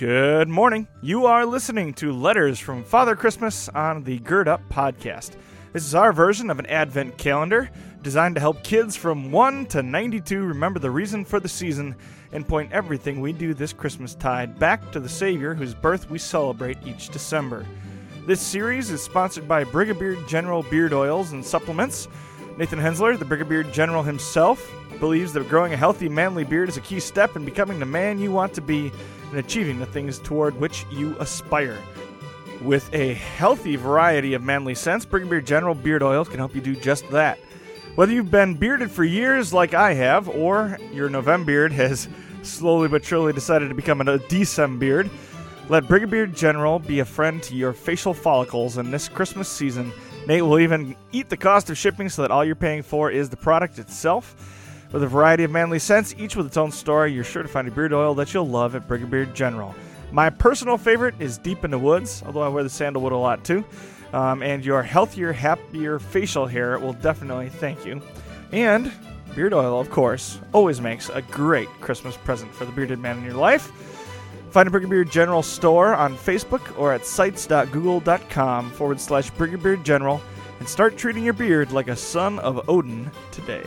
Good morning. You are listening to Letters from Father Christmas on the Gird Up podcast. This is our version of an Advent calendar designed to help kids from 1 to 92 remember the reason for the season and point everything we do this Christmas tide back to the Savior whose birth we celebrate each December. This series is sponsored by Brigadier General Beard Oils and Supplements. Nathan Hensler, the Brigadier General himself, believes that growing a healthy, manly beard is a key step in becoming the man you want to be and achieving the things toward which you aspire. With a healthy variety of manly scents, Brigadier General Beard Oils can help you do just that. Whether you've been bearded for years like I have, or your November beard has slowly but surely decided to become a December beard, let Brigadier General be a friend to your facial follicles in this Christmas season. Nate will even eat the cost of shipping so that all you're paying for is the product itself. With a variety of manly scents, each with its own story, you're sure to find a beard oil that you'll love at Brigadier General. My personal favorite is Deep in the Woods, although I wear the sandalwood a lot too. Um, and your healthier, happier facial hair will definitely thank you. And beard oil, of course, always makes a great Christmas present for the bearded man in your life. Find a Brigadier General store on Facebook or at sites.google.com forward slash Brigadier General and start treating your beard like a son of Odin today.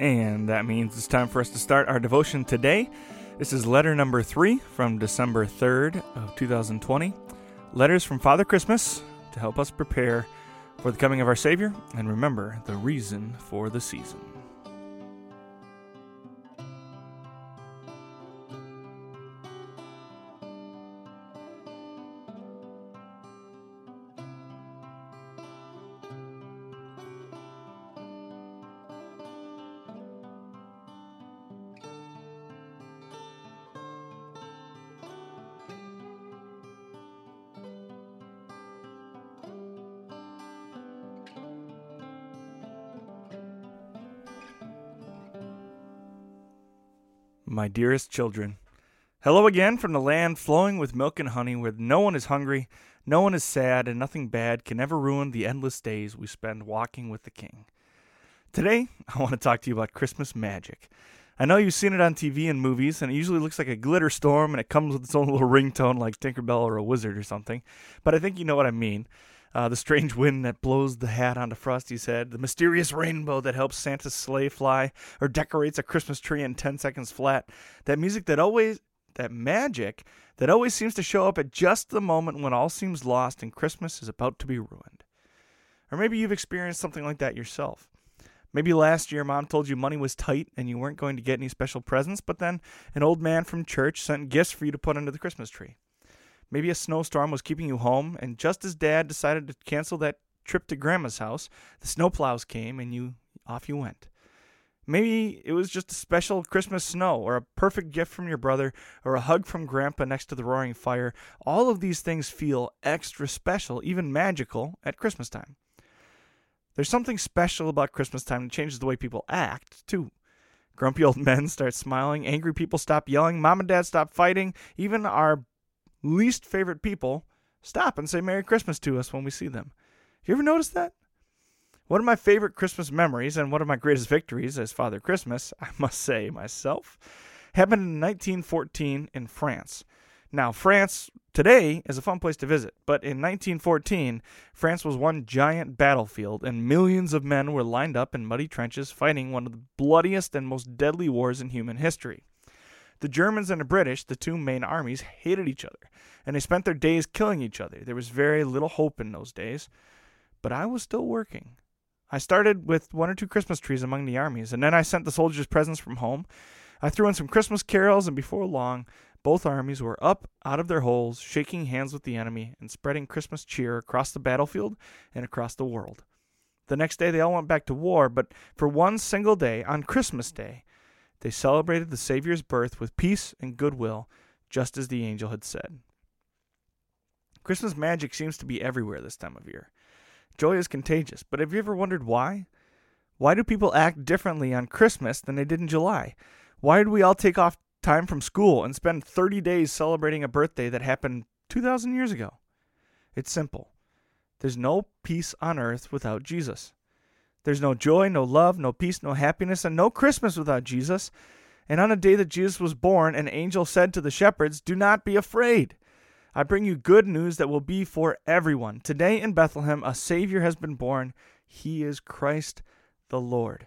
And that means it's time for us to start our devotion today. This is letter number three from December 3rd of 2020. Letters from Father Christmas to help us prepare for the coming of our Savior and remember the reason for the season. My dearest children, hello again from the land flowing with milk and honey, where no one is hungry, no one is sad, and nothing bad can ever ruin the endless days we spend walking with the King. Today, I want to talk to you about Christmas magic. I know you've seen it on TV and movies, and it usually looks like a glitter storm and it comes with its own little ringtone like Tinkerbell or a wizard or something, but I think you know what I mean. Uh, the strange wind that blows the hat onto Frosty's head, the mysterious rainbow that helps Santa's sleigh fly or decorates a Christmas tree in 10 seconds flat, that music that always, that magic that always seems to show up at just the moment when all seems lost and Christmas is about to be ruined. Or maybe you've experienced something like that yourself. Maybe last year mom told you money was tight and you weren't going to get any special presents, but then an old man from church sent gifts for you to put under the Christmas tree. Maybe a snowstorm was keeping you home, and just as Dad decided to cancel that trip to Grandma's house, the snowplows came and you off you went. Maybe it was just a special Christmas snow, or a perfect gift from your brother, or a hug from Grandpa next to the roaring fire. All of these things feel extra special, even magical, at Christmas time. There's something special about Christmas time that changes the way people act, too. Grumpy old men start smiling, angry people stop yelling, mom and dad stop fighting, even our least favorite people stop and say Merry Christmas to us when we see them. You ever notice that? One of my favorite Christmas memories and one of my greatest victories as Father Christmas, I must say myself, happened in 1914 in France. Now, France today is a fun place to visit, but in 1914, France was one giant battlefield, and millions of men were lined up in muddy trenches fighting one of the bloodiest and most deadly wars in human history. The Germans and the British, the two main armies, hated each other, and they spent their days killing each other. There was very little hope in those days. But I was still working. I started with one or two Christmas trees among the armies, and then I sent the soldiers presents from home. I threw in some Christmas carols, and before long, both armies were up out of their holes, shaking hands with the enemy, and spreading Christmas cheer across the battlefield and across the world. The next day, they all went back to war, but for one single day, on Christmas Day, they celebrated the Savior's birth with peace and goodwill, just as the angel had said. Christmas magic seems to be everywhere this time of year. Joy is contagious, but have you ever wondered why? Why do people act differently on Christmas than they did in July? Why did we all take off time from school and spend 30 days celebrating a birthday that happened 2,000 years ago? It's simple. There's no peace on earth without Jesus. There's no joy, no love, no peace, no happiness, and no Christmas without Jesus. And on a day that Jesus was born, an angel said to the shepherds, Do not be afraid. I bring you good news that will be for everyone. Today in Bethlehem, a Savior has been born. He is Christ the Lord.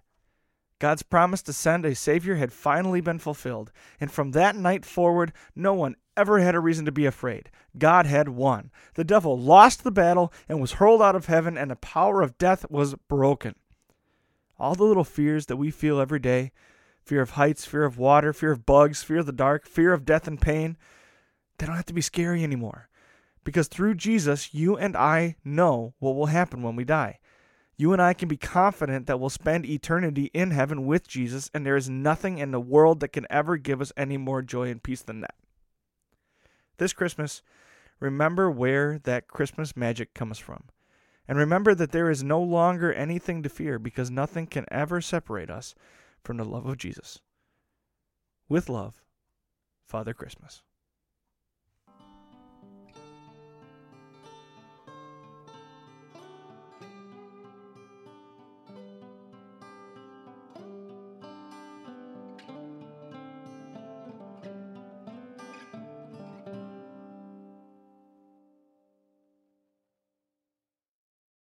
God's promise to send a Savior had finally been fulfilled, and from that night forward, no one ever had a reason to be afraid. God had won. The devil lost the battle and was hurled out of heaven, and the power of death was broken. All the little fears that we feel every day fear of heights, fear of water, fear of bugs, fear of the dark, fear of death and pain they don't have to be scary anymore. Because through Jesus, you and I know what will happen when we die. You and I can be confident that we'll spend eternity in heaven with Jesus, and there is nothing in the world that can ever give us any more joy and peace than that. This Christmas, remember where that Christmas magic comes from. And remember that there is no longer anything to fear because nothing can ever separate us from the love of Jesus. With love, Father Christmas.